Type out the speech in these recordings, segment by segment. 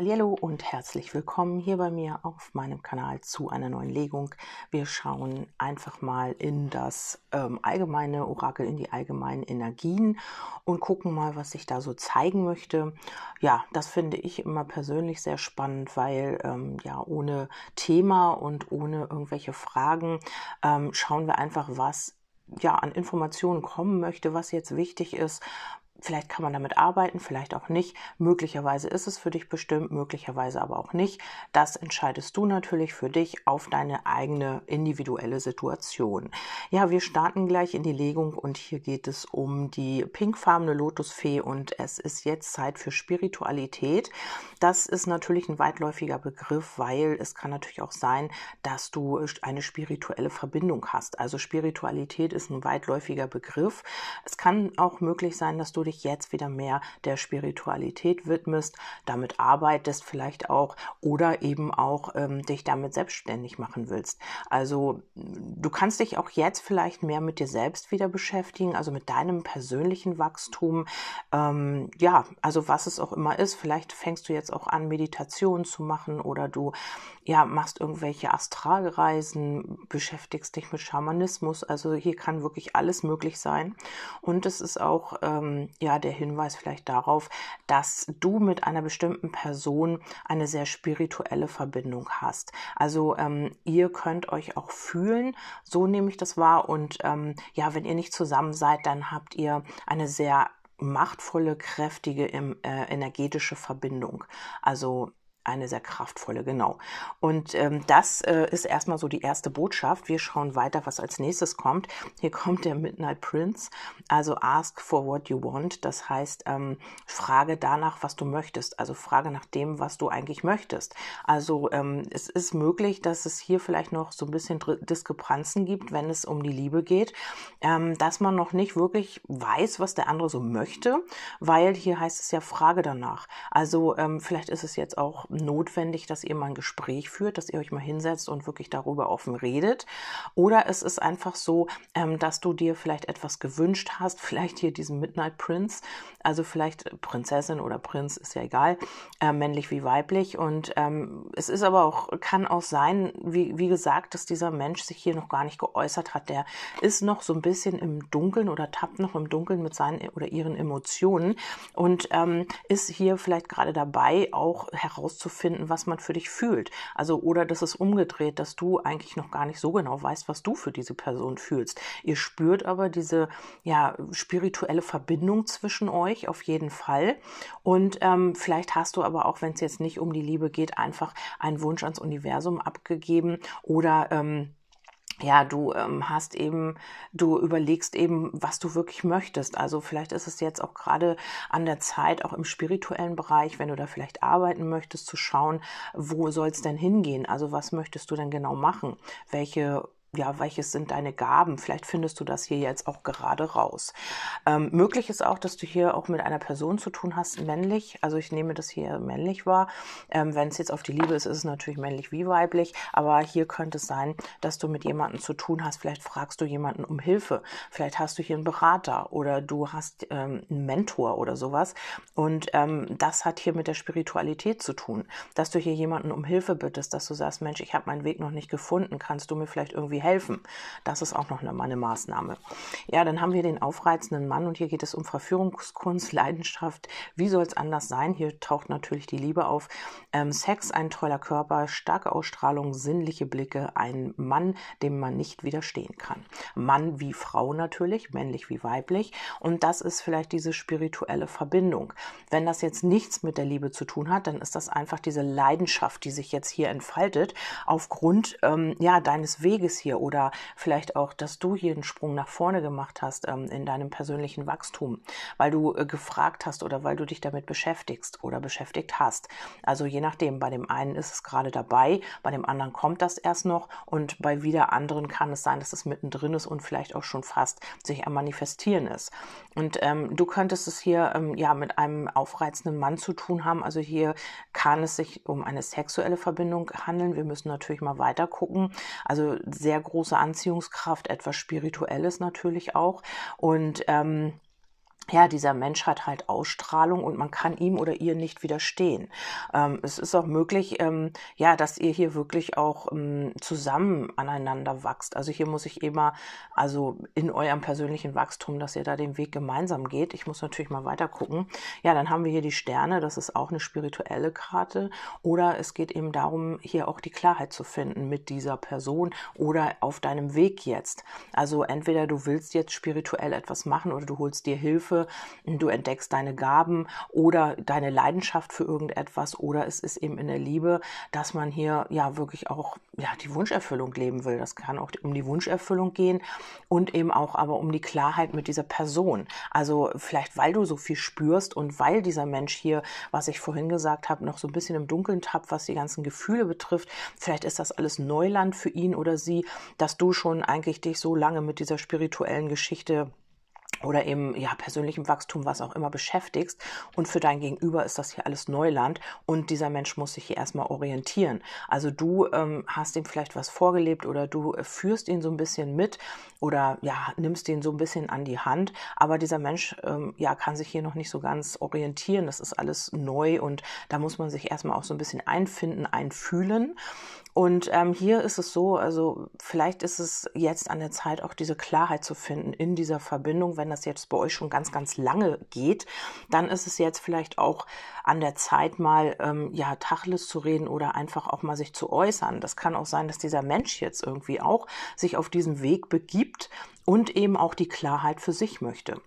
Hallo und herzlich willkommen hier bei mir auf meinem Kanal zu einer neuen Legung. Wir schauen einfach mal in das ähm, allgemeine Orakel, in die allgemeinen Energien und gucken mal, was sich da so zeigen möchte. Ja, das finde ich immer persönlich sehr spannend, weil ähm, ja ohne Thema und ohne irgendwelche Fragen ähm, schauen wir einfach, was ja an Informationen kommen möchte, was jetzt wichtig ist, Vielleicht kann man damit arbeiten, vielleicht auch nicht. Möglicherweise ist es für dich bestimmt, möglicherweise aber auch nicht. Das entscheidest du natürlich für dich auf deine eigene individuelle Situation. Ja, wir starten gleich in die Legung und hier geht es um die pinkfarbene Lotusfee und es ist jetzt Zeit für Spiritualität. Das ist natürlich ein weitläufiger Begriff, weil es kann natürlich auch sein, dass du eine spirituelle Verbindung hast. Also Spiritualität ist ein weitläufiger Begriff. Es kann auch möglich sein, dass du dich jetzt wieder mehr der Spiritualität widmest, damit arbeitest vielleicht auch oder eben auch ähm, dich damit selbstständig machen willst. Also du kannst dich auch jetzt vielleicht mehr mit dir selbst wieder beschäftigen, also mit deinem persönlichen Wachstum. Ähm, ja, also was es auch immer ist. Vielleicht fängst du jetzt auch an, Meditation zu machen oder du ja, machst irgendwelche Astralreisen, beschäftigst dich mit Schamanismus. Also hier kann wirklich alles möglich sein. Und es ist auch ähm, ja der Hinweis vielleicht darauf, dass du mit einer bestimmten Person eine sehr spirituelle Verbindung hast. Also ähm, ihr könnt euch auch fühlen, so nehme ich das wahr. Und ähm, ja, wenn ihr nicht zusammen seid, dann habt ihr eine sehr machtvolle, kräftige, äh, energetische Verbindung. Also eine sehr kraftvolle, genau. Und ähm, das äh, ist erstmal so die erste Botschaft. Wir schauen weiter, was als nächstes kommt. Hier kommt der Midnight Prince, also ask for what you want. Das heißt, ähm, frage danach, was du möchtest. Also frage nach dem, was du eigentlich möchtest. Also ähm, es ist möglich, dass es hier vielleicht noch so ein bisschen Diskrepanzen gibt, wenn es um die Liebe geht, ähm, dass man noch nicht wirklich weiß, was der andere so möchte, weil hier heißt es ja Frage danach. Also ähm, vielleicht ist es jetzt auch notwendig, dass ihr mal ein Gespräch führt, dass ihr euch mal hinsetzt und wirklich darüber offen redet. Oder es ist einfach so, ähm, dass du dir vielleicht etwas gewünscht hast, vielleicht hier diesen Midnight Prince, also vielleicht Prinzessin oder Prinz, ist ja egal, äh, männlich wie weiblich. Und ähm, es ist aber auch, kann auch sein, wie, wie gesagt, dass dieser Mensch sich hier noch gar nicht geäußert hat. Der ist noch so ein bisschen im Dunkeln oder tappt noch im Dunkeln mit seinen oder ihren Emotionen und ähm, ist hier vielleicht gerade dabei, auch herauszufinden, finden, was man für dich fühlt. Also, oder das ist umgedreht, dass du eigentlich noch gar nicht so genau weißt, was du für diese Person fühlst. Ihr spürt aber diese, ja, spirituelle Verbindung zwischen euch auf jeden Fall. Und ähm, vielleicht hast du aber auch, wenn es jetzt nicht um die Liebe geht, einfach einen Wunsch ans Universum abgegeben oder, ähm, ja, du ähm, hast eben, du überlegst eben, was du wirklich möchtest. Also vielleicht ist es jetzt auch gerade an der Zeit, auch im spirituellen Bereich, wenn du da vielleicht arbeiten möchtest, zu schauen, wo soll es denn hingehen? Also was möchtest du denn genau machen? Welche ja, welches sind deine Gaben? Vielleicht findest du das hier jetzt auch gerade raus. Ähm, möglich ist auch, dass du hier auch mit einer Person zu tun hast, männlich. Also ich nehme das hier männlich wahr. Ähm, Wenn es jetzt auf die Liebe ist, ist es natürlich männlich wie weiblich. Aber hier könnte es sein, dass du mit jemandem zu tun hast. Vielleicht fragst du jemanden um Hilfe. Vielleicht hast du hier einen Berater oder du hast ähm, einen Mentor oder sowas. Und ähm, das hat hier mit der Spiritualität zu tun. Dass du hier jemanden um Hilfe bittest, dass du sagst, Mensch, ich habe meinen Weg noch nicht gefunden. Kannst du mir vielleicht irgendwie irgendwie helfen. Das ist auch noch eine, eine Maßnahme. Ja, dann haben wir den aufreizenden Mann und hier geht es um Verführungskunst, Leidenschaft. Wie soll es anders sein? Hier taucht natürlich die Liebe auf. Ähm, Sex, ein toller Körper, starke Ausstrahlung, sinnliche Blicke, ein Mann, dem man nicht widerstehen kann. Mann wie Frau natürlich, männlich wie weiblich. Und das ist vielleicht diese spirituelle Verbindung. Wenn das jetzt nichts mit der Liebe zu tun hat, dann ist das einfach diese Leidenschaft, die sich jetzt hier entfaltet, aufgrund ähm, ja, deines Weges hier hier oder vielleicht auch, dass du hier einen Sprung nach vorne gemacht hast ähm, in deinem persönlichen Wachstum, weil du äh, gefragt hast oder weil du dich damit beschäftigst oder beschäftigt hast. Also je nachdem, bei dem einen ist es gerade dabei, bei dem anderen kommt das erst noch und bei wieder anderen kann es sein, dass es mittendrin ist und vielleicht auch schon fast sich am Manifestieren ist. Und ähm, du könntest es hier ähm, ja mit einem aufreizenden Mann zu tun haben. Also hier kann es sich um eine sexuelle Verbindung handeln. Wir müssen natürlich mal weiter gucken. Also sehr sehr große Anziehungskraft, etwas Spirituelles natürlich auch. Und ähm, ja, dieser Mensch hat halt Ausstrahlung und man kann ihm oder ihr nicht widerstehen. Ähm, es ist auch möglich, ähm, ja, dass ihr hier wirklich auch ähm, zusammen aneinander wachst. Also hier muss ich immer, also in eurem persönlichen Wachstum, dass ihr da den Weg gemeinsam geht. Ich muss natürlich mal weiter gucken. Ja, dann haben wir hier die Sterne. Das ist auch eine spirituelle Karte. Oder es geht eben darum, hier auch die Klarheit zu finden mit dieser Person oder auf deinem Weg jetzt. Also entweder du willst jetzt spirituell etwas machen oder du holst dir Hilfe du entdeckst deine Gaben oder deine Leidenschaft für irgendetwas oder es ist eben in der Liebe, dass man hier ja wirklich auch ja die Wunscherfüllung leben will. Das kann auch um die Wunscherfüllung gehen und eben auch aber um die Klarheit mit dieser Person. Also vielleicht weil du so viel spürst und weil dieser Mensch hier, was ich vorhin gesagt habe, noch so ein bisschen im Dunkeln tappt, was die ganzen Gefühle betrifft. Vielleicht ist das alles Neuland für ihn oder sie, dass du schon eigentlich dich so lange mit dieser spirituellen Geschichte oder eben ja persönlichem Wachstum, was auch immer beschäftigst. Und für dein Gegenüber ist das hier alles Neuland und dieser Mensch muss sich hier erstmal orientieren. Also du ähm, hast ihm vielleicht was vorgelebt oder du führst ihn so ein bisschen mit oder ja nimmst ihn so ein bisschen an die Hand. Aber dieser Mensch ähm, ja kann sich hier noch nicht so ganz orientieren. Das ist alles neu und da muss man sich erstmal auch so ein bisschen einfinden, einfühlen. Und ähm, hier ist es so, also vielleicht ist es jetzt an der Zeit, auch diese Klarheit zu finden in dieser Verbindung. Wenn das jetzt bei euch schon ganz, ganz lange geht, dann ist es jetzt vielleicht auch an der Zeit, mal ähm, ja Tacheles zu reden oder einfach auch mal sich zu äußern. Das kann auch sein, dass dieser Mensch jetzt irgendwie auch sich auf diesen Weg begibt und eben auch die Klarheit für sich möchte.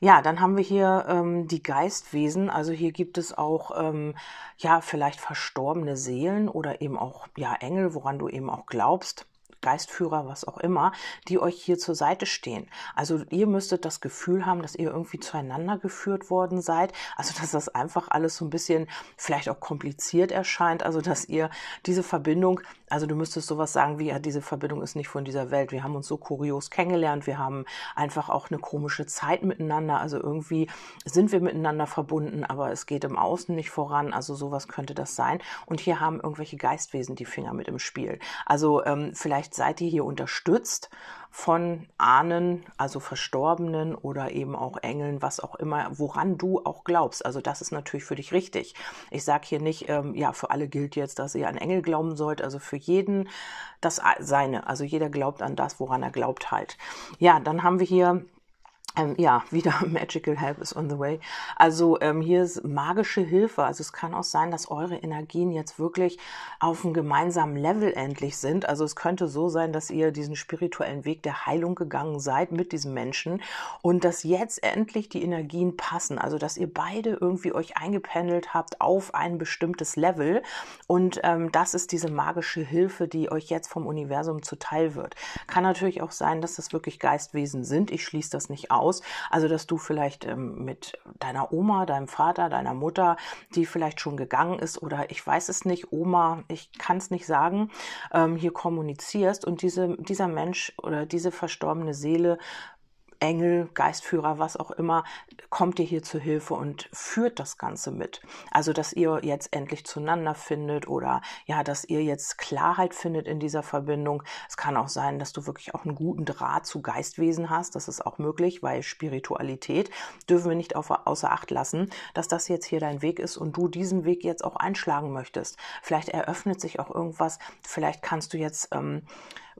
Ja, dann haben wir hier ähm, die Geistwesen. Also hier gibt es auch ähm, ja vielleicht verstorbene Seelen oder eben auch ja Engel, woran du eben auch glaubst. Geistführer, was auch immer, die euch hier zur Seite stehen. Also ihr müsstet das Gefühl haben, dass ihr irgendwie zueinander geführt worden seid. Also dass das einfach alles so ein bisschen vielleicht auch kompliziert erscheint. Also dass ihr diese Verbindung, also du müsstest sowas sagen wie, ja, diese Verbindung ist nicht von dieser Welt. Wir haben uns so kurios kennengelernt. Wir haben einfach auch eine komische Zeit miteinander. Also irgendwie sind wir miteinander verbunden, aber es geht im Außen nicht voran. Also sowas könnte das sein. Und hier haben irgendwelche Geistwesen die Finger mit im Spiel. Also ähm, vielleicht Vielleicht seid ihr hier unterstützt von Ahnen, also Verstorbenen oder eben auch Engeln, was auch immer, woran du auch glaubst. Also das ist natürlich für dich richtig. Ich sage hier nicht, ähm, ja, für alle gilt jetzt, dass ihr an Engel glauben sollt. Also für jeden das seine. Also jeder glaubt an das, woran er glaubt halt. Ja, dann haben wir hier ähm, ja, wieder Magical Help is on the way. Also ähm, hier ist magische Hilfe. Also es kann auch sein, dass eure Energien jetzt wirklich auf einem gemeinsamen Level endlich sind. Also es könnte so sein, dass ihr diesen spirituellen Weg der Heilung gegangen seid mit diesem Menschen und dass jetzt endlich die Energien passen. Also dass ihr beide irgendwie euch eingependelt habt auf ein bestimmtes Level. Und ähm, das ist diese magische Hilfe, die euch jetzt vom Universum zuteil wird. Kann natürlich auch sein, dass das wirklich Geistwesen sind. Ich schließe das nicht aus aus. Also, dass du vielleicht ähm, mit deiner Oma, deinem Vater, deiner Mutter, die vielleicht schon gegangen ist oder ich weiß es nicht, Oma, ich kann es nicht sagen, ähm, hier kommunizierst und diese, dieser Mensch oder diese verstorbene Seele Engel, Geistführer, was auch immer, kommt dir hier zu Hilfe und führt das Ganze mit. Also, dass ihr jetzt endlich zueinander findet oder ja, dass ihr jetzt Klarheit findet in dieser Verbindung. Es kann auch sein, dass du wirklich auch einen guten Draht zu Geistwesen hast. Das ist auch möglich, weil Spiritualität dürfen wir nicht außer Acht lassen, dass das jetzt hier dein Weg ist und du diesen Weg jetzt auch einschlagen möchtest. Vielleicht eröffnet sich auch irgendwas. Vielleicht kannst du jetzt ähm,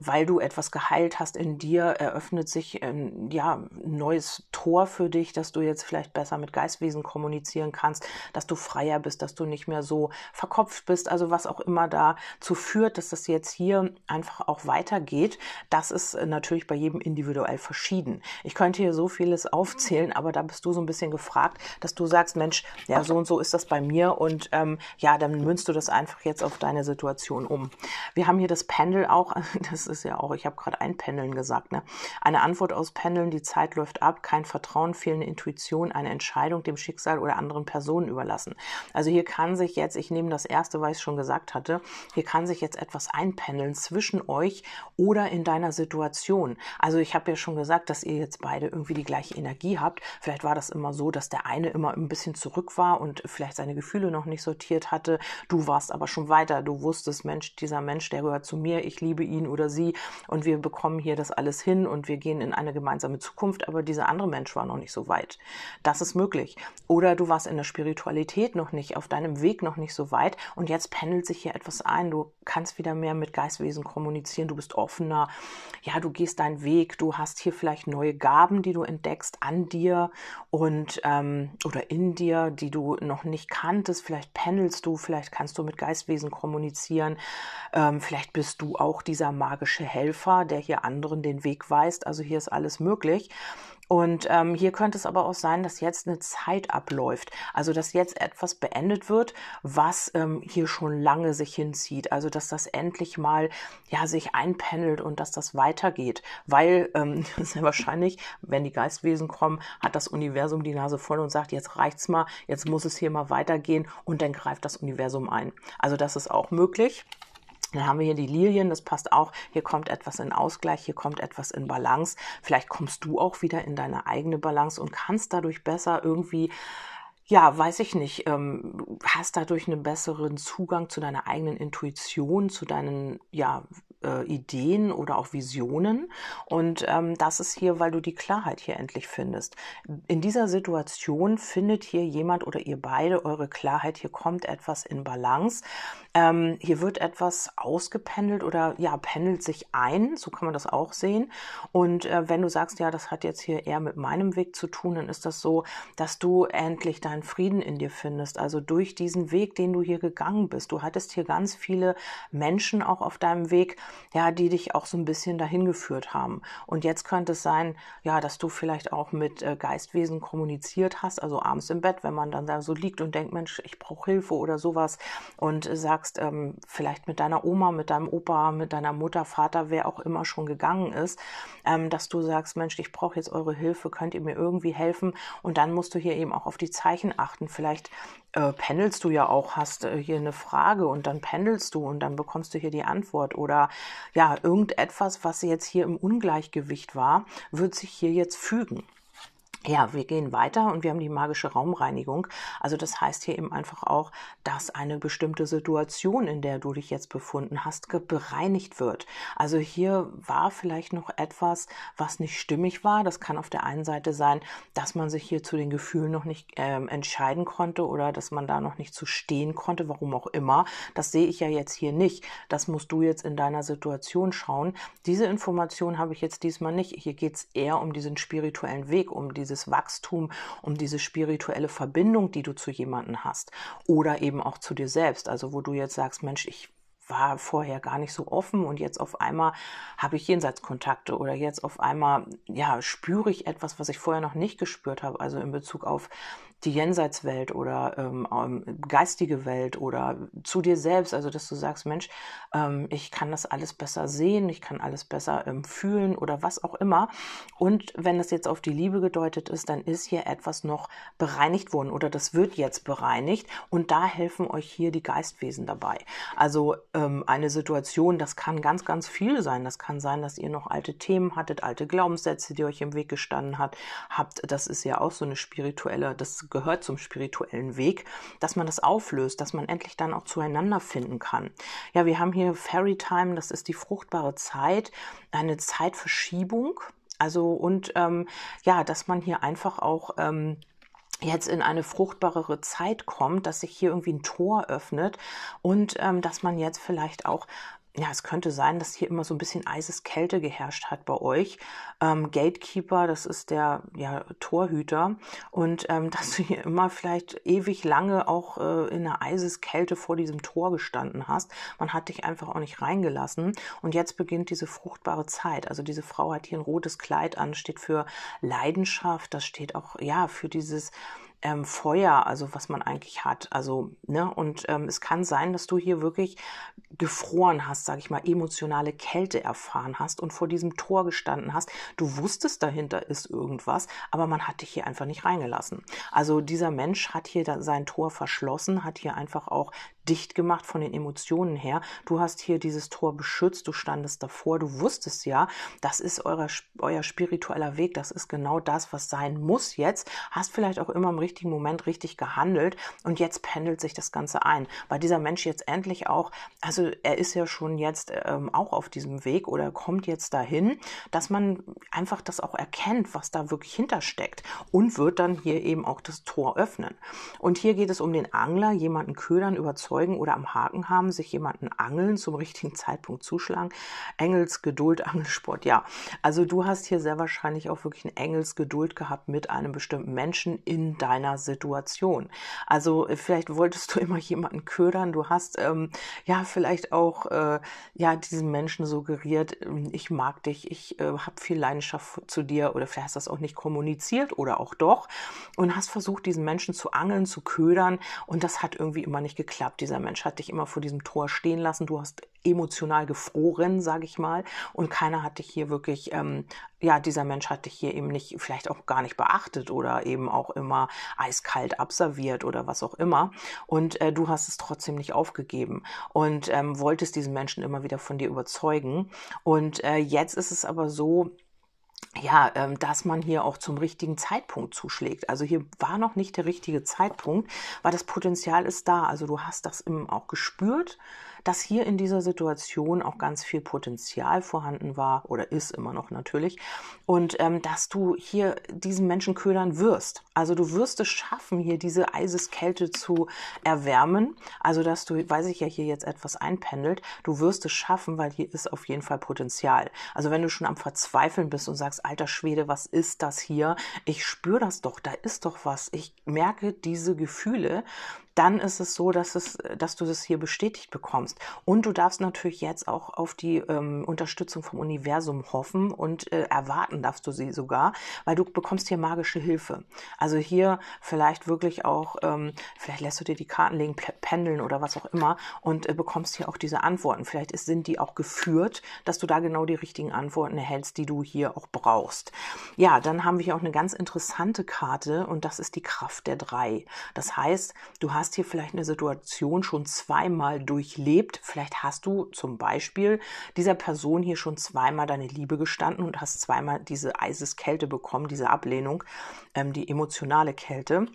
weil du etwas geheilt hast in dir, eröffnet sich ein ja, neues Tor für dich, dass du jetzt vielleicht besser mit Geistwesen kommunizieren kannst, dass du freier bist, dass du nicht mehr so verkopft bist, also was auch immer dazu führt, dass das jetzt hier einfach auch weitergeht, das ist natürlich bei jedem individuell verschieden. Ich könnte hier so vieles aufzählen, aber da bist du so ein bisschen gefragt, dass du sagst, Mensch, ja, so und so ist das bei mir und ähm, ja, dann münzt du das einfach jetzt auf deine Situation um. Wir haben hier das Pendel auch, das ist ja auch, ich habe gerade ein Pendeln gesagt, ne? Eine Antwort aus Pendeln, die Zeit läuft ab, kein Vertrauen, fehlende Intuition, eine Entscheidung dem Schicksal oder anderen Personen überlassen. Also hier kann sich jetzt, ich nehme das erste, weil ich es schon gesagt hatte, hier kann sich jetzt etwas einpendeln zwischen euch oder in deiner Situation. Also ich habe ja schon gesagt, dass ihr jetzt beide irgendwie die gleiche Energie habt. Vielleicht war das immer so, dass der eine immer ein bisschen zurück war und vielleicht seine Gefühle noch nicht sortiert hatte. Du warst aber schon weiter. Du wusstest, Mensch, dieser Mensch, der gehört zu mir, ich liebe ihn oder sie und wir bekommen hier das alles hin und wir gehen in eine gemeinsame Zukunft, aber dieser andere Mensch war noch nicht so weit. Das ist möglich. Oder du warst in der Spiritualität noch nicht, auf deinem Weg noch nicht so weit und jetzt pendelt sich hier etwas ein. Du kannst wieder mehr mit Geistwesen kommunizieren, du bist offener, ja, du gehst deinen Weg, du hast hier vielleicht neue Gaben, die du entdeckst an dir und ähm, oder in dir, die du noch nicht kanntest. Vielleicht pendelst du, vielleicht kannst du mit Geistwesen kommunizieren, ähm, vielleicht bist du auch dieser magische Helfer, der hier anderen den Weg weist. Also hier ist alles möglich. Und ähm, hier könnte es aber auch sein, dass jetzt eine Zeit abläuft. Also dass jetzt etwas beendet wird, was ähm, hier schon lange sich hinzieht. Also dass das endlich mal ja sich einpendelt und dass das weitergeht. Weil ähm, sehr wahrscheinlich, wenn die Geistwesen kommen, hat das Universum die Nase voll und sagt, jetzt reicht's mal, jetzt muss es hier mal weitergehen und dann greift das Universum ein. Also das ist auch möglich. Dann haben wir hier die Lilien, das passt auch. Hier kommt etwas in Ausgleich, hier kommt etwas in Balance. Vielleicht kommst du auch wieder in deine eigene Balance und kannst dadurch besser irgendwie ja, weiß ich nicht, ähm, hast dadurch einen besseren Zugang zu deiner eigenen Intuition, zu deinen ja, äh, Ideen oder auch Visionen. Und ähm, das ist hier, weil du die Klarheit hier endlich findest. In dieser Situation findet hier jemand oder ihr beide eure Klarheit. Hier kommt etwas in Balance. Ähm, hier wird etwas ausgependelt oder ja, pendelt sich ein, so kann man das auch sehen. Und äh, wenn du sagst, ja, das hat jetzt hier eher mit meinem Weg zu tun, dann ist das so, dass du endlich deinen Frieden in dir findest. Also durch diesen Weg, den du hier gegangen bist. Du hattest hier ganz viele Menschen auch auf deinem Weg, ja, die dich auch so ein bisschen dahin geführt haben. Und jetzt könnte es sein, ja, dass du vielleicht auch mit äh, Geistwesen kommuniziert hast, also abends im Bett, wenn man dann da so liegt und denkt, Mensch, ich brauche Hilfe oder sowas und äh, sagt, sagst, ähm, vielleicht mit deiner Oma, mit deinem Opa, mit deiner Mutter, Vater, wer auch immer schon gegangen ist, ähm, dass du sagst, Mensch, ich brauche jetzt eure Hilfe, könnt ihr mir irgendwie helfen? Und dann musst du hier eben auch auf die Zeichen achten. Vielleicht äh, pendelst du ja auch, hast äh, hier eine Frage und dann pendelst du und dann bekommst du hier die Antwort. Oder ja, irgendetwas, was jetzt hier im Ungleichgewicht war, wird sich hier jetzt fügen. Ja, wir gehen weiter und wir haben die magische Raumreinigung. Also das heißt hier eben einfach auch, dass eine bestimmte Situation, in der du dich jetzt befunden hast, bereinigt wird. Also hier war vielleicht noch etwas, was nicht stimmig war. Das kann auf der einen Seite sein, dass man sich hier zu den Gefühlen noch nicht ähm, entscheiden konnte oder dass man da noch nicht zu stehen konnte, warum auch immer. Das sehe ich ja jetzt hier nicht. Das musst du jetzt in deiner Situation schauen. Diese Information habe ich jetzt diesmal nicht. Hier geht es eher um diesen spirituellen Weg, um diese dieses Wachstum, um diese spirituelle Verbindung, die du zu jemandem hast oder eben auch zu dir selbst. Also wo du jetzt sagst, Mensch, ich war vorher gar nicht so offen und jetzt auf einmal habe ich Jenseitskontakte oder jetzt auf einmal ja spüre ich etwas, was ich vorher noch nicht gespürt habe, also in Bezug auf die Jenseitswelt oder ähm, ähm, geistige Welt oder zu dir selbst, also dass du sagst, Mensch, ähm, ich kann das alles besser sehen, ich kann alles besser ähm, fühlen oder was auch immer. Und wenn das jetzt auf die Liebe gedeutet ist, dann ist hier etwas noch bereinigt worden oder das wird jetzt bereinigt und da helfen euch hier die Geistwesen dabei. Also ähm, eine Situation, das kann ganz, ganz viel sein. Das kann sein, dass ihr noch alte Themen hattet, alte Glaubenssätze, die euch im Weg gestanden hat, habt. Das ist ja auch so eine spirituelle, das gehört zum spirituellen Weg, dass man das auflöst, dass man endlich dann auch zueinander finden kann. Ja, wir haben hier Fairy Time, das ist die fruchtbare Zeit, eine Zeitverschiebung. Also und ähm, ja, dass man hier einfach auch ähm, jetzt in eine fruchtbarere Zeit kommt, dass sich hier irgendwie ein Tor öffnet und ähm, dass man jetzt vielleicht auch ja, es könnte sein, dass hier immer so ein bisschen Eiseskälte geherrscht hat bei euch. Ähm, Gatekeeper, das ist der ja, Torhüter. Und ähm, dass du hier immer vielleicht ewig lange auch äh, in der Eiseskälte vor diesem Tor gestanden hast. Man hat dich einfach auch nicht reingelassen. Und jetzt beginnt diese fruchtbare Zeit. Also diese Frau hat hier ein rotes Kleid an, steht für Leidenschaft. Das steht auch, ja, für dieses ähm, Feuer, also was man eigentlich hat. Also, ne, und ähm, es kann sein, dass du hier wirklich gefroren hast, sage ich mal, emotionale Kälte erfahren hast und vor diesem Tor gestanden hast. Du wusstest, dahinter ist irgendwas, aber man hat dich hier einfach nicht reingelassen. Also dieser Mensch hat hier sein Tor verschlossen, hat hier einfach auch dicht gemacht von den Emotionen her. Du hast hier dieses Tor beschützt, du standest davor, du wusstest ja, das ist euer, euer spiritueller Weg, das ist genau das, was sein muss jetzt. Hast vielleicht auch immer im richtigen Moment richtig gehandelt und jetzt pendelt sich das Ganze ein. Weil dieser Mensch jetzt endlich auch, also er ist ja schon jetzt ähm, auch auf diesem Weg oder kommt jetzt dahin, dass man einfach das auch erkennt, was da wirklich hintersteckt und wird dann hier eben auch das Tor öffnen. Und hier geht es um den Angler, jemanden ködern, überzeugen oder am Haken haben, sich jemanden angeln, zum richtigen Zeitpunkt zuschlagen. Engelsgeduld, Angelsport, ja. Also du hast hier sehr wahrscheinlich auch wirklich eine Engelsgeduld gehabt mit einem bestimmten Menschen in deiner Situation. Also äh, vielleicht wolltest du immer jemanden ködern, du hast ähm, ja vielleicht auch äh, ja diesen Menschen suggeriert, ähm, ich mag dich, ich äh, habe viel Leidenschaft zu dir oder vielleicht hast du das auch nicht kommuniziert oder auch doch und hast versucht, diesen Menschen zu angeln, zu ködern und das hat irgendwie immer nicht geklappt. Dieser Mensch hat dich immer vor diesem Tor stehen lassen, du hast emotional gefroren, sage ich mal, und keiner hat dich hier wirklich, ähm, ja, dieser Mensch hat dich hier eben nicht, vielleicht auch gar nicht beachtet oder eben auch immer eiskalt abserviert oder was auch immer. Und äh, du hast es trotzdem nicht aufgegeben und ähm, wolltest diesen Menschen immer wieder von dir überzeugen. Und äh, jetzt ist es aber so, ja, ähm, dass man hier auch zum richtigen Zeitpunkt zuschlägt. Also hier war noch nicht der richtige Zeitpunkt, weil das Potenzial ist da. Also du hast das eben auch gespürt dass hier in dieser Situation auch ganz viel Potenzial vorhanden war oder ist immer noch natürlich und ähm, dass du hier diesen Menschen ködern wirst. Also du wirst es schaffen, hier diese Eiseskälte zu erwärmen. Also dass du, weiß ich ja hier jetzt etwas einpendelt, du wirst es schaffen, weil hier ist auf jeden Fall Potenzial. Also wenn du schon am Verzweifeln bist und sagst, alter Schwede, was ist das hier? Ich spüre das doch, da ist doch was. Ich merke diese Gefühle dann ist es so, dass, es, dass du das hier bestätigt bekommst. Und du darfst natürlich jetzt auch auf die ähm, Unterstützung vom Universum hoffen und äh, erwarten darfst du sie sogar, weil du bekommst hier magische Hilfe. Also hier vielleicht wirklich auch, ähm, vielleicht lässt du dir die Karten legen, pendeln oder was auch immer und äh, bekommst hier auch diese Antworten. Vielleicht ist, sind die auch geführt, dass du da genau die richtigen Antworten erhältst, die du hier auch brauchst. Ja, dann haben wir hier auch eine ganz interessante Karte und das ist die Kraft der drei. Das heißt, du hast hast hier vielleicht eine Situation schon zweimal durchlebt. Vielleicht hast du zum Beispiel dieser Person hier schon zweimal deine Liebe gestanden und hast zweimal diese Eiseskälte bekommen, diese Ablehnung, ähm, die emotionale Kälte.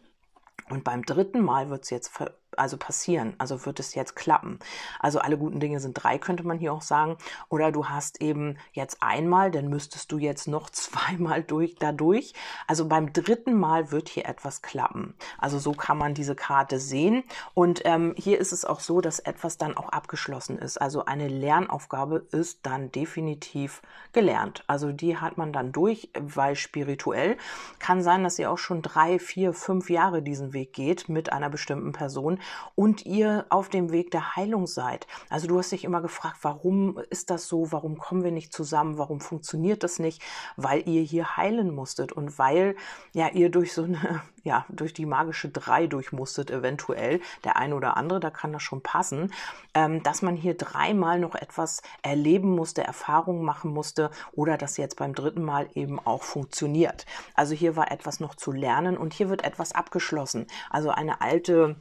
Und beim dritten Mal wird es jetzt also passieren? Also wird es jetzt klappen? Also alle guten Dinge sind drei, könnte man hier auch sagen. Oder du hast eben jetzt einmal, dann müsstest du jetzt noch zweimal durch, dadurch. Also beim dritten Mal wird hier etwas klappen. Also so kann man diese Karte sehen. Und ähm, hier ist es auch so, dass etwas dann auch abgeschlossen ist. Also eine Lernaufgabe ist dann definitiv gelernt. Also die hat man dann durch, weil spirituell kann sein, dass ihr auch schon drei, vier, fünf Jahre diesen Weg geht mit einer bestimmten Person und ihr auf dem Weg der Heilung seid. Also du hast dich immer gefragt, warum ist das so? Warum kommen wir nicht zusammen? Warum funktioniert das nicht? Weil ihr hier heilen musstet und weil ja ihr durch so eine ja, durch die magische drei durchmusstet, eventuell, der eine oder andere, da kann das schon passen, ähm, dass man hier dreimal noch etwas erleben musste, Erfahrungen machen musste oder das jetzt beim dritten Mal eben auch funktioniert. Also hier war etwas noch zu lernen und hier wird etwas abgeschlossen. Also eine alte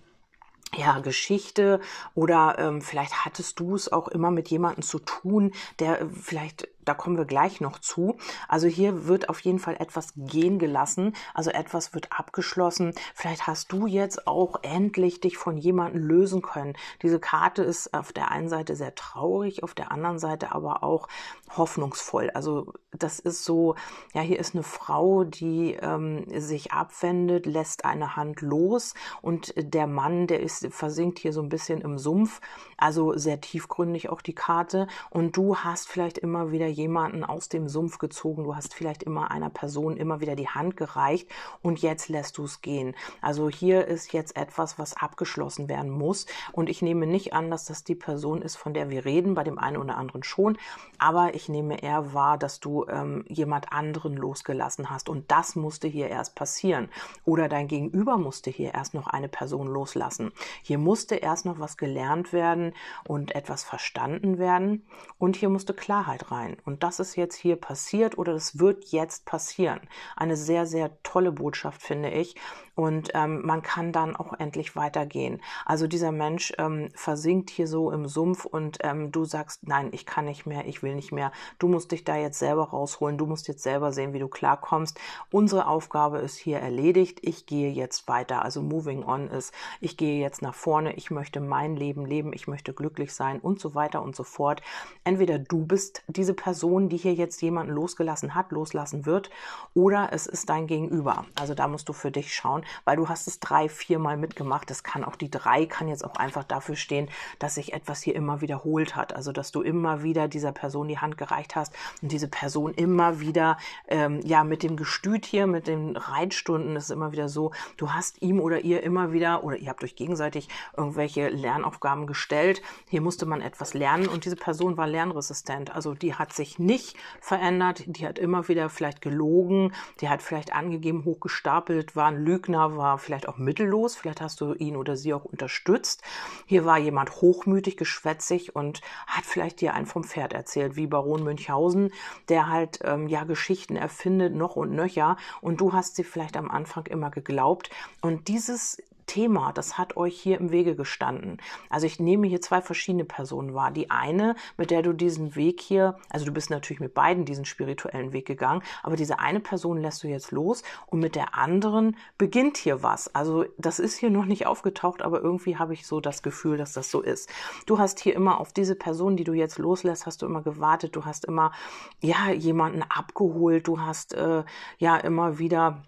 ja, Geschichte oder ähm, vielleicht hattest du es auch immer mit jemandem zu tun, der äh, vielleicht da kommen wir gleich noch zu. Also hier wird auf jeden Fall etwas gehen gelassen, also etwas wird abgeschlossen. Vielleicht hast du jetzt auch endlich dich von jemandem lösen können. Diese Karte ist auf der einen Seite sehr traurig, auf der anderen Seite aber auch hoffnungsvoll. Also das ist so, ja, hier ist eine Frau, die ähm, sich abwendet, lässt eine Hand los und der Mann, der ist versinkt hier so ein bisschen im Sumpf, also sehr tiefgründig auch die Karte und du hast vielleicht immer wieder jemanden aus dem Sumpf gezogen, du hast vielleicht immer einer Person immer wieder die Hand gereicht und jetzt lässt du es gehen. Also hier ist jetzt etwas, was abgeschlossen werden muss und ich nehme nicht an, dass das die Person ist, von der wir reden, bei dem einen oder anderen schon, aber ich nehme eher wahr, dass du ähm, jemand anderen losgelassen hast und das musste hier erst passieren oder dein Gegenüber musste hier erst noch eine Person loslassen. Hier musste erst noch was gelernt werden und etwas verstanden werden und hier musste Klarheit rein. Und das ist jetzt hier passiert oder das wird jetzt passieren. Eine sehr, sehr tolle Botschaft, finde ich. Und ähm, man kann dann auch endlich weitergehen. Also dieser Mensch ähm, versinkt hier so im Sumpf und ähm, du sagst, nein, ich kann nicht mehr, ich will nicht mehr. Du musst dich da jetzt selber rausholen, du musst jetzt selber sehen, wie du klarkommst. Unsere Aufgabe ist hier erledigt. Ich gehe jetzt weiter. Also moving on ist, ich gehe jetzt nach vorne, ich möchte mein Leben leben, ich möchte glücklich sein und so weiter und so fort. Entweder du bist diese Person, die hier jetzt jemanden losgelassen hat, loslassen wird, oder es ist dein Gegenüber. Also da musst du für dich schauen, weil du hast es drei, viermal mitgemacht. Das kann auch die drei kann jetzt auch einfach dafür stehen, dass sich etwas hier immer wiederholt hat. Also dass du immer wieder dieser Person die Hand gereicht hast und diese Person immer wieder ähm, ja mit dem Gestüt hier, mit den Reitstunden ist immer wieder so, du hast ihm oder ihr immer wieder oder ihr habt euch gegenseitig irgendwelche Lernaufgaben gestellt. Hier musste man etwas lernen und diese Person war lernresistent. Also die hat sich nicht verändert, die hat immer wieder vielleicht gelogen, die hat vielleicht angegeben, hochgestapelt, war ein Lügner, war vielleicht auch mittellos, vielleicht hast du ihn oder sie auch unterstützt. Hier war jemand hochmütig, geschwätzig und hat vielleicht dir einen vom Pferd erzählt, wie Baron Münchhausen, der halt ähm, ja Geschichten erfindet, noch und nöcher und du hast sie vielleicht am Anfang immer geglaubt und dieses Thema, das hat euch hier im Wege gestanden. Also ich nehme hier zwei verschiedene Personen wahr. Die eine, mit der du diesen Weg hier, also du bist natürlich mit beiden diesen spirituellen Weg gegangen, aber diese eine Person lässt du jetzt los und mit der anderen beginnt hier was. Also das ist hier noch nicht aufgetaucht, aber irgendwie habe ich so das Gefühl, dass das so ist. Du hast hier immer auf diese Person, die du jetzt loslässt, hast du immer gewartet, du hast immer ja jemanden abgeholt, du hast äh, ja immer wieder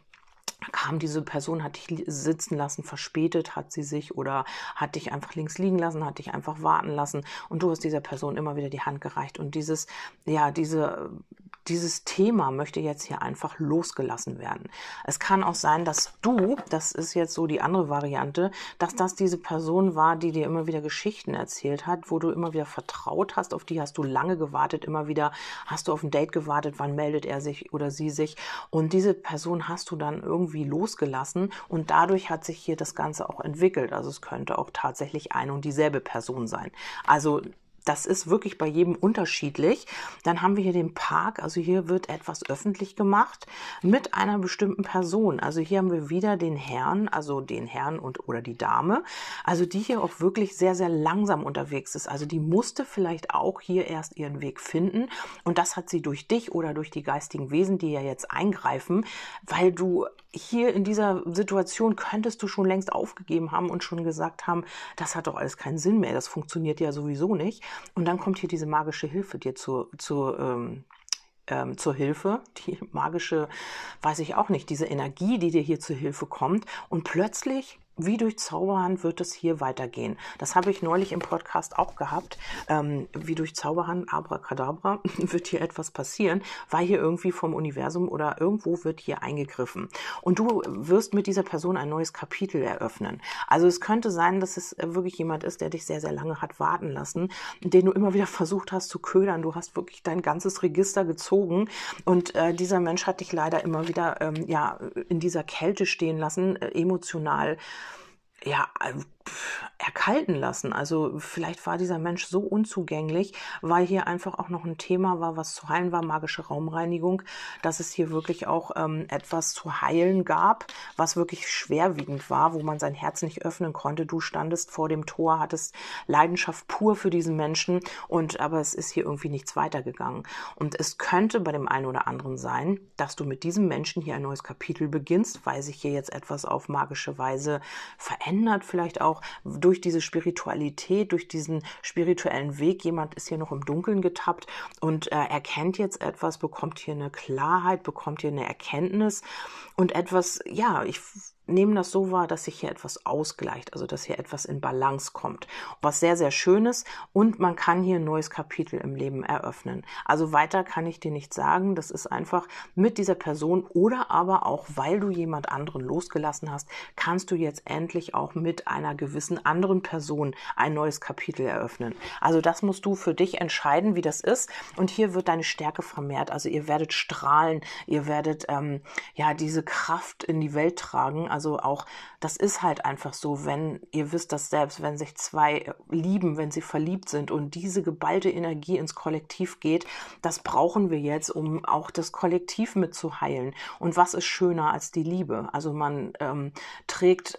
kam diese Person, hat dich sitzen lassen, verspätet hat sie sich oder hat dich einfach links liegen lassen, hat dich einfach warten lassen und du hast dieser Person immer wieder die Hand gereicht und dieses, ja, diese dieses Thema möchte jetzt hier einfach losgelassen werden. Es kann auch sein, dass du, das ist jetzt so die andere Variante, dass das diese Person war, die dir immer wieder Geschichten erzählt hat, wo du immer wieder vertraut hast, auf die hast du lange gewartet, immer wieder hast du auf ein Date gewartet, wann meldet er sich oder sie sich und diese Person hast du dann irgendwie losgelassen und dadurch hat sich hier das Ganze auch entwickelt. Also es könnte auch tatsächlich eine und dieselbe Person sein. Also das ist wirklich bei jedem unterschiedlich. Dann haben wir hier den Park. Also hier wird etwas öffentlich gemacht mit einer bestimmten Person. Also hier haben wir wieder den Herrn, also den Herrn und oder die Dame. Also die hier auch wirklich sehr, sehr langsam unterwegs ist. Also die musste vielleicht auch hier erst ihren Weg finden. Und das hat sie durch dich oder durch die geistigen Wesen, die ja jetzt eingreifen, weil du hier in dieser Situation könntest du schon längst aufgegeben haben und schon gesagt haben, das hat doch alles keinen Sinn mehr, das funktioniert ja sowieso nicht. Und dann kommt hier diese magische Hilfe dir zu, zu ähm, ähm, zur Hilfe, die magische, weiß ich auch nicht, diese Energie, die dir hier zur Hilfe kommt. Und plötzlich wie durch Zauberhand wird es hier weitergehen. Das habe ich neulich im Podcast auch gehabt. Ähm, wie durch Zauberhand, Abracadabra, wird hier etwas passieren, weil hier irgendwie vom Universum oder irgendwo wird hier eingegriffen. Und du wirst mit dieser Person ein neues Kapitel eröffnen. Also es könnte sein, dass es wirklich jemand ist, der dich sehr, sehr lange hat warten lassen, den du immer wieder versucht hast zu ködern. Du hast wirklich dein ganzes Register gezogen und äh, dieser Mensch hat dich leider immer wieder ähm, ja, in dieser Kälte stehen lassen, äh, emotional ja, erkalten lassen. Also vielleicht war dieser Mensch so unzugänglich, weil hier einfach auch noch ein Thema war, was zu heilen war, magische Raumreinigung, dass es hier wirklich auch ähm, etwas zu heilen gab, was wirklich schwerwiegend war, wo man sein Herz nicht öffnen konnte. Du standest vor dem Tor, hattest Leidenschaft pur für diesen Menschen und aber es ist hier irgendwie nichts weitergegangen. Und es könnte bei dem einen oder anderen sein, dass du mit diesem Menschen hier ein neues Kapitel beginnst, weil sich hier jetzt etwas auf magische Weise verändert, vielleicht auch durch diese Spiritualität, durch diesen spirituellen Weg. Jemand ist hier noch im Dunkeln getappt und äh, erkennt jetzt etwas, bekommt hier eine Klarheit, bekommt hier eine Erkenntnis und etwas, ja, ich nehmen das so wahr, dass sich hier etwas ausgleicht, also dass hier etwas in Balance kommt. Was sehr, sehr schönes und man kann hier ein neues Kapitel im Leben eröffnen. Also weiter kann ich dir nicht sagen. Das ist einfach mit dieser Person oder aber auch, weil du jemand anderen losgelassen hast, kannst du jetzt endlich auch mit einer gewissen anderen Person ein neues Kapitel eröffnen. Also das musst du für dich entscheiden, wie das ist. Und hier wird deine Stärke vermehrt. Also ihr werdet strahlen, ihr werdet ähm, ja diese Kraft in die Welt tragen Also auch, das ist halt einfach so, wenn ihr wisst das selbst, wenn sich zwei lieben, wenn sie verliebt sind und diese geballte Energie ins Kollektiv geht, das brauchen wir jetzt, um auch das Kollektiv mitzuheilen. Und was ist schöner als die Liebe? Also man ähm, trägt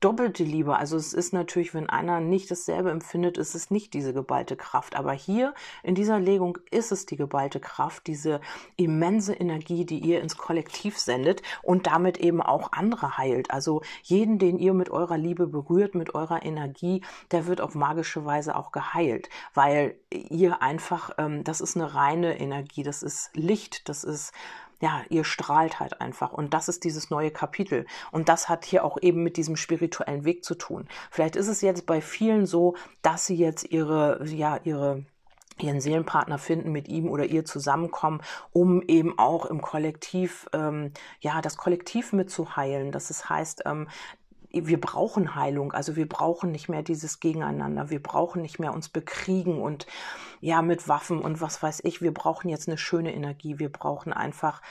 doppelte Liebe. Also es ist natürlich, wenn einer nicht dasselbe empfindet, ist es nicht diese geballte Kraft. Aber hier in dieser Legung ist es die geballte Kraft, diese immense Energie, die ihr ins Kollektiv sendet und damit eben auch andere heilt. Also jeden, den ihr mit eurer Liebe berührt, mit eurer Energie, der wird auf magische Weise auch geheilt, weil ihr einfach, ähm, das ist eine reine Energie, das ist Licht, das ist ja, ihr strahlt halt einfach. Und das ist dieses neue Kapitel. Und das hat hier auch eben mit diesem spirituellen Weg zu tun. Vielleicht ist es jetzt bei vielen so, dass sie jetzt ihre, ja, ihre, ihren Seelenpartner finden, mit ihm oder ihr zusammenkommen, um eben auch im Kollektiv, ähm, ja, das Kollektiv mitzuheilen. Das heißt, ähm, wir brauchen Heilung, also wir brauchen nicht mehr dieses Gegeneinander, wir brauchen nicht mehr uns bekriegen und ja mit Waffen und was weiß ich, wir brauchen jetzt eine schöne Energie, wir brauchen einfach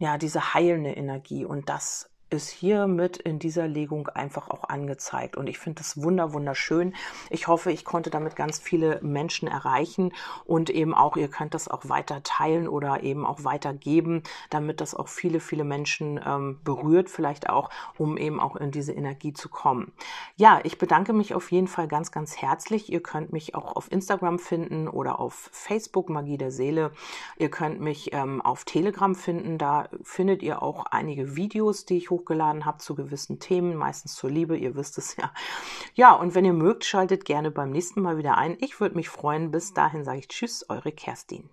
ja diese heilende Energie. Und das ist hier mit in dieser Legung einfach auch angezeigt. Und ich finde das wunder, wunderschön. Ich hoffe, ich konnte damit ganz viele Menschen erreichen und eben auch, ihr könnt das auch weiter teilen oder eben auch weitergeben, damit das auch viele, viele Menschen ähm, berührt, vielleicht auch, um eben auch in diese Energie zu kommen. Ja, ich bedanke mich auf jeden Fall ganz, ganz herzlich. Ihr könnt mich auch auf Instagram finden oder auf Facebook Magie der Seele. Ihr könnt mich ähm, auf Telegram finden. Da findet ihr auch einige Videos, die ich hoch hochgeladen habe zu gewissen Themen, meistens zur Liebe, ihr wisst es ja. Ja, und wenn ihr mögt, schaltet gerne beim nächsten Mal wieder ein. Ich würde mich freuen. Bis dahin sage ich Tschüss, eure Kerstin.